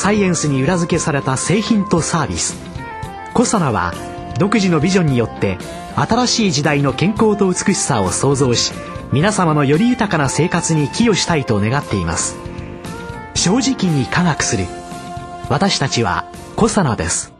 サイエンスに裏付けされた製品とサービス。コサナは独自のビジョンによって新しい時代の健康と美しさを創造し皆様のより豊かな生活に寄与したいと願っています。正直に科学する。私たちはコサナです。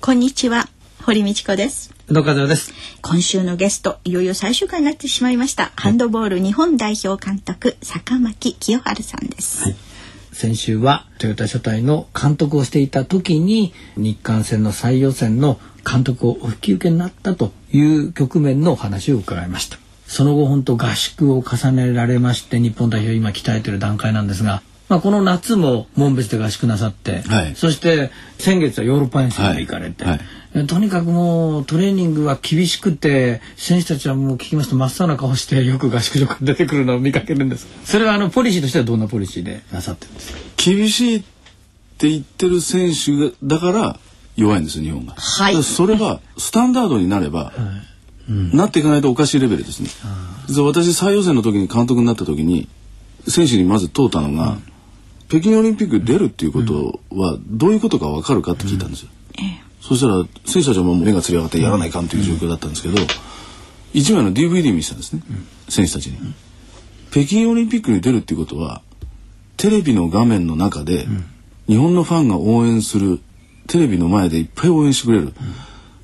こんにちは。堀道子です。どうかです。今週のゲストいよいよ最終回になってしまいました。ハンドボール日本代表監督坂巻清春さんです、はい先週はトヨタ車体の監督をしていた時に日韓戦の最予選の監督をお引き受けになったという局面のお話を伺いました。その後本当合宿を重ねられまして日本代表今鍛えてる段階なんですがまあ、この夏も門別で合宿なさって、はい、そして先月はヨーロッパ遠征で行かれて、はい。はい、とにかくもうトレーニングは厳しくて選手たちはもう聞きますと真っ青な顔してよく合宿所から出てくるのを見かけるんです。それはあのポリシーとしてはどんなポリシーでなさってるんですか？厳しいって言ってる選手だから弱いんです日本が、はい、それがスタンダードになれば、うん、なっていかないとおかしいレベルですね。私最予選の時に監督になった時に選手にまず問うたのが、うん北京オリンピック出るっていうことはどういうことか分かるかって聞いたんですよ。そしたら選手たちはもう目がつり上がってやらないかんという状況だったんですけど、一枚の DVD 見せたんですね、選手たちに。北京オリンピックに出るっていうことはテレビの画面の中で日本のファンが応援するテレビの前でいっぱい応援してくれる、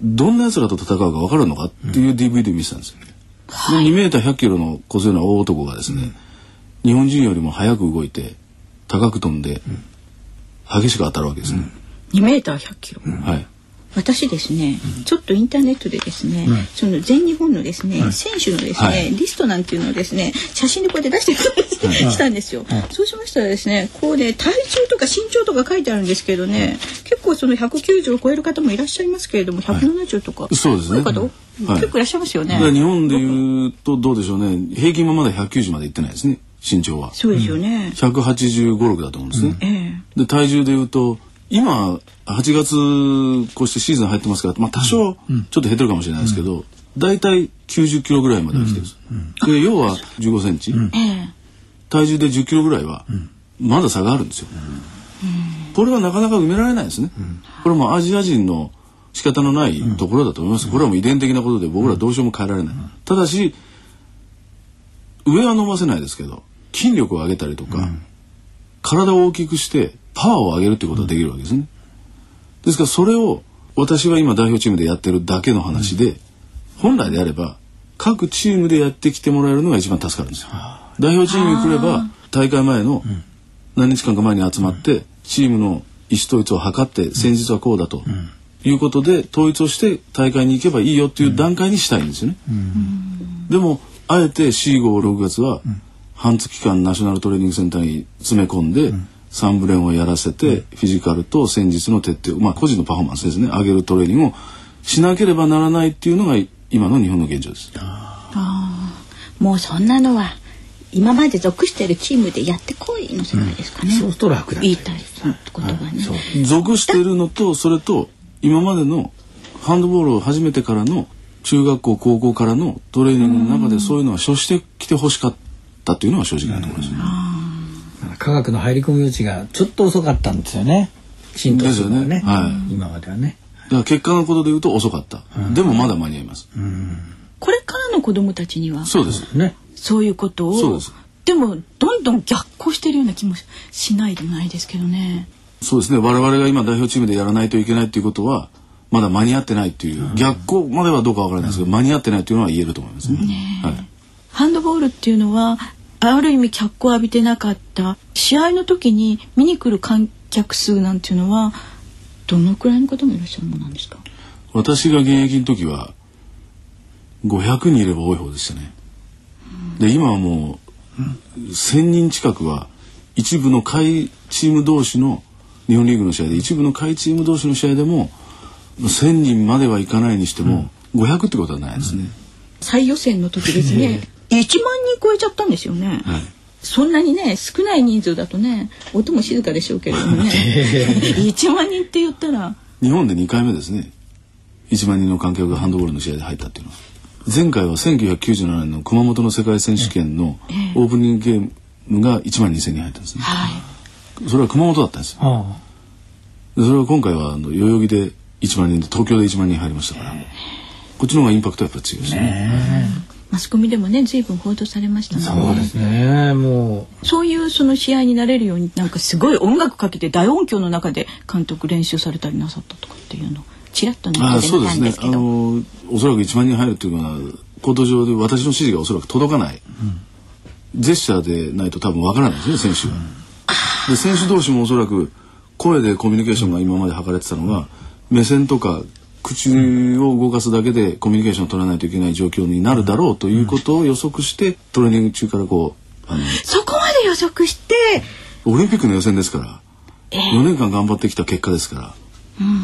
どんな奴らと戦うか分かるのかっていう DVD 見せたんですよ。はい、2メーター100キロの小背の大男がですね、日本人よりも早く動いて高く飛んで、激しく当たるわけですね。2メーター100キロ。はい。私ですね、ちょっとインターネットでですね、その全日本のですね、選手のですね、リストなんていうのをですね写真でこうやって出してしたんですよ、そうしましたらですねこうね体重とか身長とか書いてあるんですけどね、結構その190を超える方もいらっしゃいますけれども170とか、そうですね。結構いらっしゃいますよね、日本でいうとどうでしょうね。平均はまだ190までいってないですね身長は。そうですよね、うん、185、6だと思うんですね、うん、で体重でいうと今8月こうしてシーズン入ってますから、まあ、多少ちょっと減ってるかもしれないですけど、大体90キロぐらいまでは来てるんです、で要は15センチ、体重で10キロぐらいはまだ差があるんですよ、これはなかなか埋められないですね、これもアジア人の仕方のないところだと思います、これはもう遺伝的なことで僕らどうしようも変えられない、ただし上は伸ばせないですけど筋力を上げたりとか、うん、体を大きくしてパワーを上げるってことができるわけですね。ですからそれを私が今代表チームでやってるだけの話で、本来であれば各チームでやってきてもらえるのが一番助かるんですよ。代表チームに来れば大会前の何日間か前に集まってチームの意思統一を図って先日はこうだということで統一をして大会に行けばいいよっていう段階にしたいんですよね。でもあえて456月は半月間ナショナルトレーニングセンターに詰め込んで、3部練をやらせて、フィジカルと戦術の徹底まあ個人のパフォーマンスですね。上げるトレーニングをしなければならないっていうのが今の日本の現状です。あもうそんなのは今まで属してるチームでやってこいの世界ですかね。うん、そうすると楽だ、言いたいことがね。属してるのとそれと今までのハンドボールを始めてからの中学校高校からのトレーニングの中でそういうのは処してきてほしかったっていうのは正直なところですね。科学の入り込む余地がちょっと遅かったんですよね。浸透するのね。はい。今まではね。だから結果のことで言うと遅かった。でもまだ間に合います。これからの子供たちにはそうですね。そういうことを。そうです。でもどんどん逆行してるような気もしないでもないですけどね。そうですね。我々が今代表チームでやらないといけないっていうことは。まだ間に合ってないっていう、逆行まではどうかわからないですけど、間に合ってないっていうのは言えると思いますね。ねはい、ハンドボールっていうのはある意味脚光を浴びてなかった。試合の時に見に来る観客数なんていうのはどのくらいの方もいらっしゃるものなんですか？私が現役の時は500人いれば多い方でしたね。で今はもう1,000人近くは一部の下位チーム同士の日本リーグの試合で一部の下位チーム同士の試合でも1,000人まではいかないにしても、うん、500ってことはないですね。最予選の時ですね1万人超えちゃったんですよね。はい。そんなにね少ない人数だとね音も静かでしょうけれどもね。1万人って言ったら。日本で2回目ですね。1万人の観客がハンドボールの試合で入ったっていうのは。前回は1997年の熊本の世界選手権のオープニングゲームが1万2000人入ったんですね、はい、それは熊本だったんですよ、はあ、それは今回はあの代々木で1万人で東京で1万人入りましたから。こっちの方がインパクトやっぱり強いですねマスコミでもね随分報道されましたね。そうですね。もうそういうその試合になれるようになんかすごい音楽かけて大音響の中で監督練習されたりなさったとかっていうのちらっとあそうですねあのおそらく1万人入るというのはコート上で私の指示がおそらく届かない、うん、ジェスチャーでないと多分わからないですね選手が。で選手同士もおそらく声でコミュニケーションが今まで図れてたのが目線とか口を動かすだけでコミュニケーションを取らないといけない状況になるだろうということを予測してトレーニング中からこうあのそこまで予測してオリンピックの予選ですから、えー、4年間頑張ってきた結果ですから。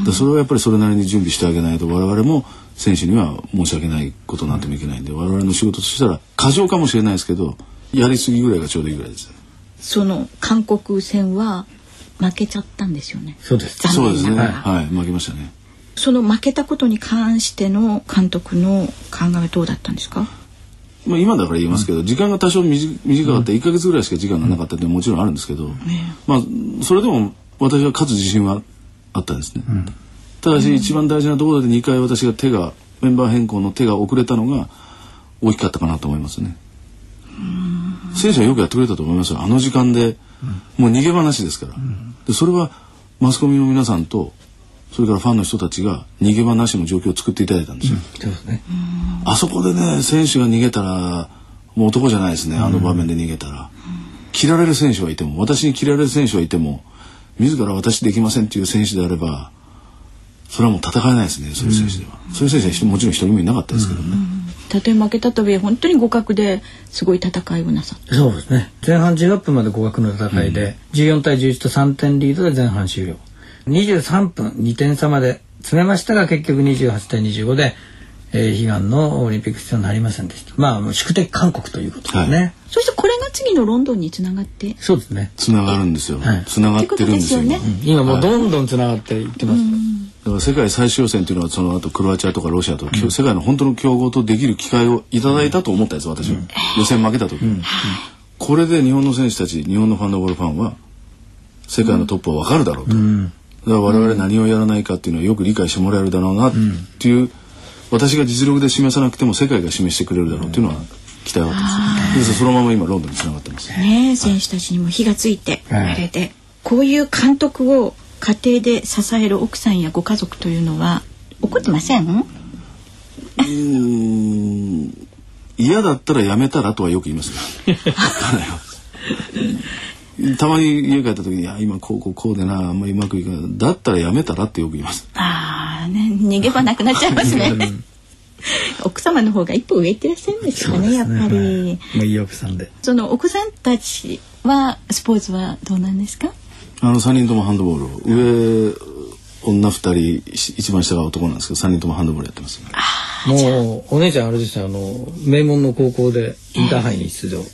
でそれはやっぱりそれなりに準備してあげないと我々も選手には申し訳ないことなんてもいけないんで我々の仕事としたら過剰かもしれないですけどやりすぎぐらいがちょうどいいぐらいです。その韓国戦は負けちゃったんですよね。そうです。そうですね。はい、負けましたね。その負けたことに関しての監督の考えはどうだったんですか？まあ今だから言いますけど、うん、時間が多少短かった、1か月ぐらいしか時間がなかったってもちろんあるんですけど、うん、まあそれでも私は勝つ自信はあったんですね、うん、ただし一番大事なところで2回私が手がメンバー変更の手が遅れたのが大きかったかなと思いますね。選手はよくやってくれたと思いますよ。あの時間で、もう逃げ話ですから、でそれはマスコミの皆さんとそれからファンの人たちが逃げ場なしの状況を作っていただいたんですよ。うんね、あそこでね選手が逃げたらもう男じゃないですねあの場面で逃げたら。切られる選手はいても私に切られる選手はいても自ら私できませんっていう選手であればそれはもう戦えないですねそういう選手では、うん、そういう選手はもちろん一人もいなかったですけどね、たとえ負けたとはいえ本当に互角ですごい戦いをなさった。そうですね。前半16分まで互角の戦いで、うん、14対11と3点リードで前半終了23分2点差まで。詰めましたが結局28対25でえー、悲願のオリンピック出場になりませんでした。まあ宿敵韓国ということですね。はい、そしてこれが次のロンドンにつながって。そうですね。つながるんですよ。はい、つながってるんですよ。ね、今。もうどんどんつながっていってます。だから世界最終予選というのはその後クロアチアとかロシアと、うん、世界の本当の強豪とできる機会をいただいたと思ったんです私は、うん、予選負けた時、うん、これで日本の選手たち日本のファンドボールファンは世界のトップは分かるだろうと、だから我々何をやらないかっていうのはよく理解してもらえるだろうなっていう、私が実力で示さなくても世界が示してくれるだろうっていうのは期待はあったんですそのまま今ロンドンにつながってます。ね選手たちにも火がついて、あれでこういう監督を家庭で支える奥さんやご家族というのは怒ってません？うん。嫌だったらやめたらとはよく言います たまに家帰った時に「いや今こうこうこうでなあんまりうまくいかない」だったらやめたらってよく言います。ああね逃げ場なくなっちゃいますね。奥様の方が一歩上行ってらっしゃるんですよねやっぱり。まあいい奥さんで。そのお子さんたちはスポーツはどうなんですか？あの三人ともハンドボール、上女二人一番下が男なんですけど三人ともハンドボールやってます、ね、もうお姉ちゃんあれですよあの名門の高校でインターハイに出場、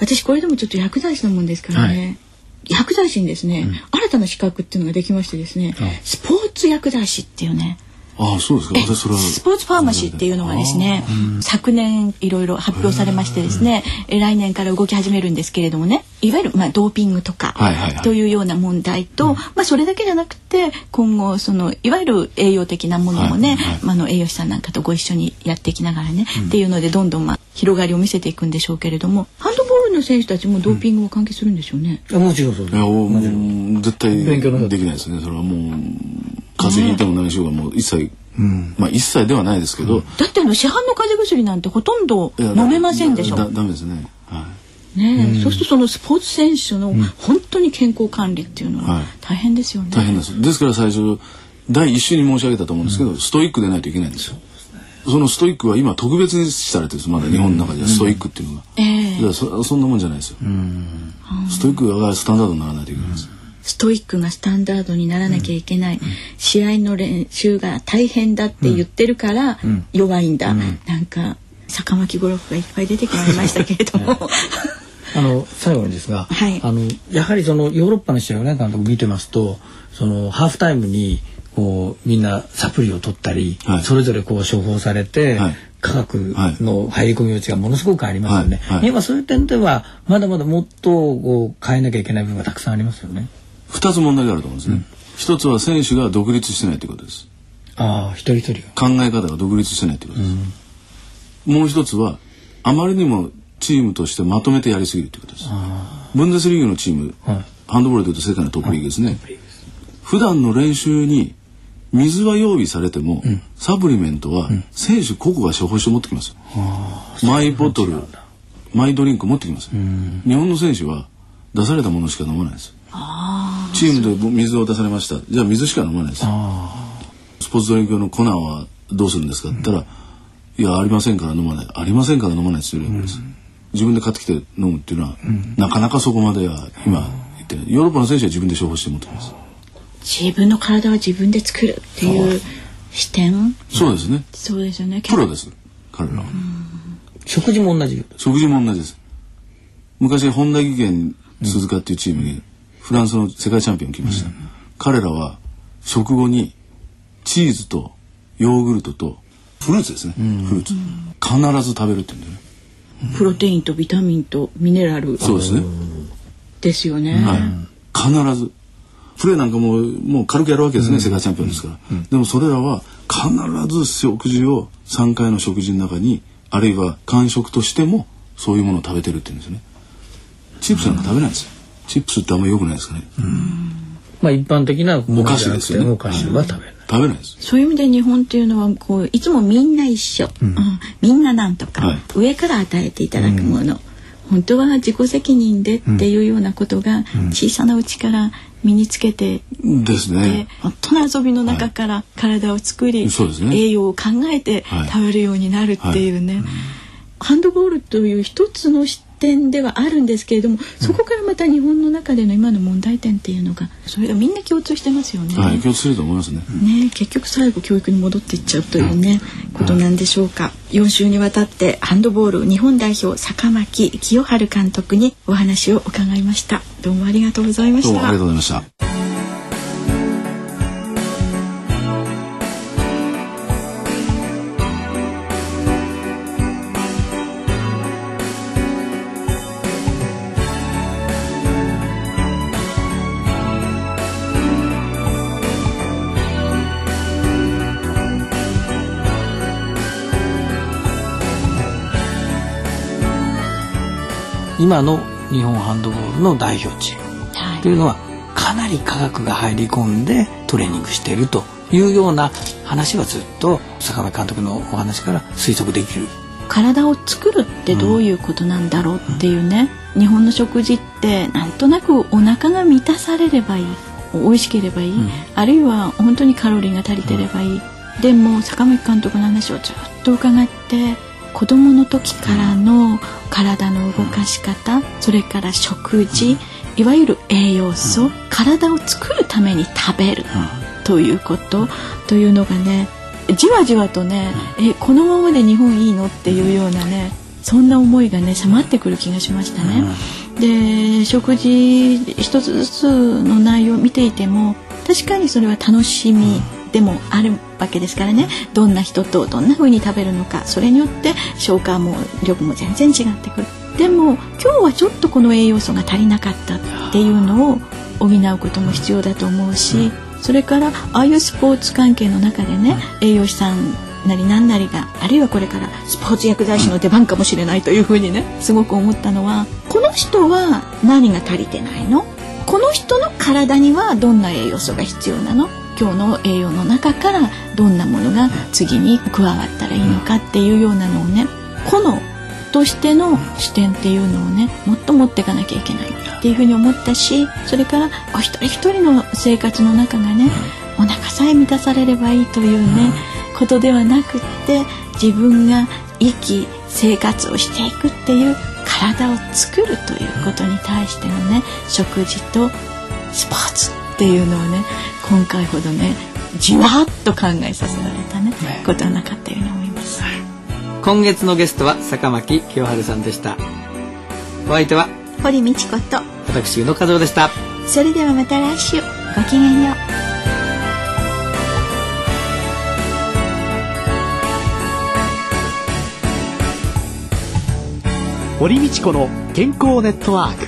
私これでもちょっと薬剤師のもんですからね、はい、薬剤師にですね、うん、新たな資格っていうのができましてですね、スポーツ薬剤師っていうねあそうですか。私それは。スポーツファーマシーっていうのがですね、昨年いろいろ発表されましてですね、え来年から動き始めるんですけれどもねいわゆるまあドーピングとかというような問題と、まあそれだけじゃなくて今後そのいわゆる栄養的なものもね、まあの栄養士さんなんかとご一緒にやっていきながらね、っていうのでどんどんまあ広がりを見せていくんでしょうけれどもハンドボールの選手たちもドーピングを関係するんでしょうね？もちろんそうです。いや絶対できないですね。それはもう風邪ひいても何しようがもう一切うん、まあ一切ではないですけど、うん、だってあの市販の風邪薬なんてほとんど飲めませんでしょ。だダメですね。はい。ね、うん、そうするとそのスポーツ選手の本当に健康管理っていうのは大変ですよね、大変です。ですから最初第一週に申し上げたと思うんですけど、ストイックでないといけないんですよ。そのストイックは今特別にされてるまだ日本の中ではストイックっていうのが、えー、そそんなもんじゃないですよ、ストイックがスタンダードにならないといけないです、ストイックがスタンダードにならなきゃいけない、うん、試合の練習が大変だって言ってるから弱いんだ、うん、なんか坂巻ゴルフがいっぱい出てきましたけれど。も あの最後にですが、はい、あのやはりそのヨーロッパの試合をね監督見てますとそのハーフタイムにこうみんなサプリを取ったり、はい、それぞれこう処方されて、はい、科学の入り込み余地がものすごくありますよね。はい。はい、今そういう点ではまだまだもっとこう変えなきゃいけない部分がたくさんありますよね。二つ問題があると思うんですね。一、うん、つは選手が独立してないということです。ああ一人一人考え方が独立してないということです。うん、もう一つはあまりにもチームとしてまとめてやりすぎるということです。ブンデスリーグのチーム、はい、ハンドボールでいうと世界のトップリーグですね。普段の練習に水は用意されても、うん、サプリメントは選手個々が処方して持ってきます、うん、マイボトルマイドリンク持ってきます、日本の選手は出されたものしか飲まないですチームで水を出されました。じゃあ水しか飲まないです。スポーツドリンク用の粉はどうするんですかって言ったら、いやありませんから飲まない。ありませんから飲まないって言うんです、自分で買ってきて飲むっていうのは、なかなかそこまでは今言ってヨーロッパの選手は自分で処方して持ってきます。自分の体は自分で作るっていう視点？そうですね。そうですよね。プロです。彼らは。食事も同じ。食事も同じです。昔本田技研鈴鹿っていうチームにフランスの世界チャンピオン来ました、うん、彼らは食後にチーズとヨーグルトとフルーツですね、うん、フルーツ、必ず食べるって言うんだよね。プロテインとビタミンとミネラル。そうですね。ですよね、はい、必ず。プレーなんかももう軽くやるわけですね、世界チャンピオンですから、でもそれらは必ず食事を3回の食事の中にあるいは間食としてもそういうものを食べてるって言うんですね。チップスなんか食べないですよチップスってあんまり良くないですかね。まあ一般的なお菓子ですよね。お菓子は食べない。食べないです。そういう意味で日本っていうのはこういつもみんな一緒、うん、うん、みんななんとか、はい、上から与えていただくもの、うん、本当は自己責任でっていうようなことが小さなうちから身につけてですね。本当の遊びの中から体を作り、はいね、栄養を考えて食べるようになるっていうね、はい。はい、ハンドボールという一つの点ではあるんですけれども、そこからまた日本の中での今の問題点っていうのがそれがみんな共通してますよね。はい、共通すると思いますね。ね、結局最後教育に戻っていっちゃうというね、うん、ことなんでしょうか。4週にわたってハンドボール日本代表坂巻清春監督にお話を伺いました。どうもありがとうございました。どうもありがとうございました。今の日本ハンドボールの代表チーム。とい。うのはかなり科学が入り込んでトレーニングしているというような話はずっと坂上監督のお話から推測できる。体を作るってどういうことなんだろうっていうね、うん、日本の食事ってなんとなくお腹が満たされればいい。美味しければいい、うん、あるいは本当にカロリーが足りてればいい、うん、でも坂本監督の話をずっと伺って子どもの時からの体の動かし方それから食事いわゆる栄養素体を作るために食べるということというのがねじわじわとねえこのままで日本いいのっていうようなねそんな思いがね迫ってくる気がしましたね。で食事一つずつの内容を見ていても確かにそれは楽しみでもあるわけですからね。どんな人とどんな風に食べるのかそれによって消化も力も全然違ってくる。でも今日はちょっとこの栄養素が足りなかったっていうのを補うことも必要だと思うしそれからああいうスポーツ関係の中でね栄養士さんなり何なりがあるいはこれからスポーツ薬剤師の出番かもしれないというふうにねすごく思ったのはこの人は何が足りてないの？この人の体にはどんな栄養素が必要なの？今日の栄養の中からどんなものが次に加わったらいいのかっていうようなのをね個のとしての視点っていうのをねもっと持っていかなきゃいけないっていうふうに思ったしそれからお一人一人の生活の中がねお腹さえ満たされればいいというねことではなくって自分が生き生活をしていくっていう体を作るということに対してのね食事とスポーツ。っていうのをね今回ほどねじわっと考えさせられたね、ねことはなかったように思います。今月のゲストは坂巻清春さんでした。お相手は堀道子と私宇野和夫でした。それではまた来週ごきげんよう。堀道子の健康ネットワーク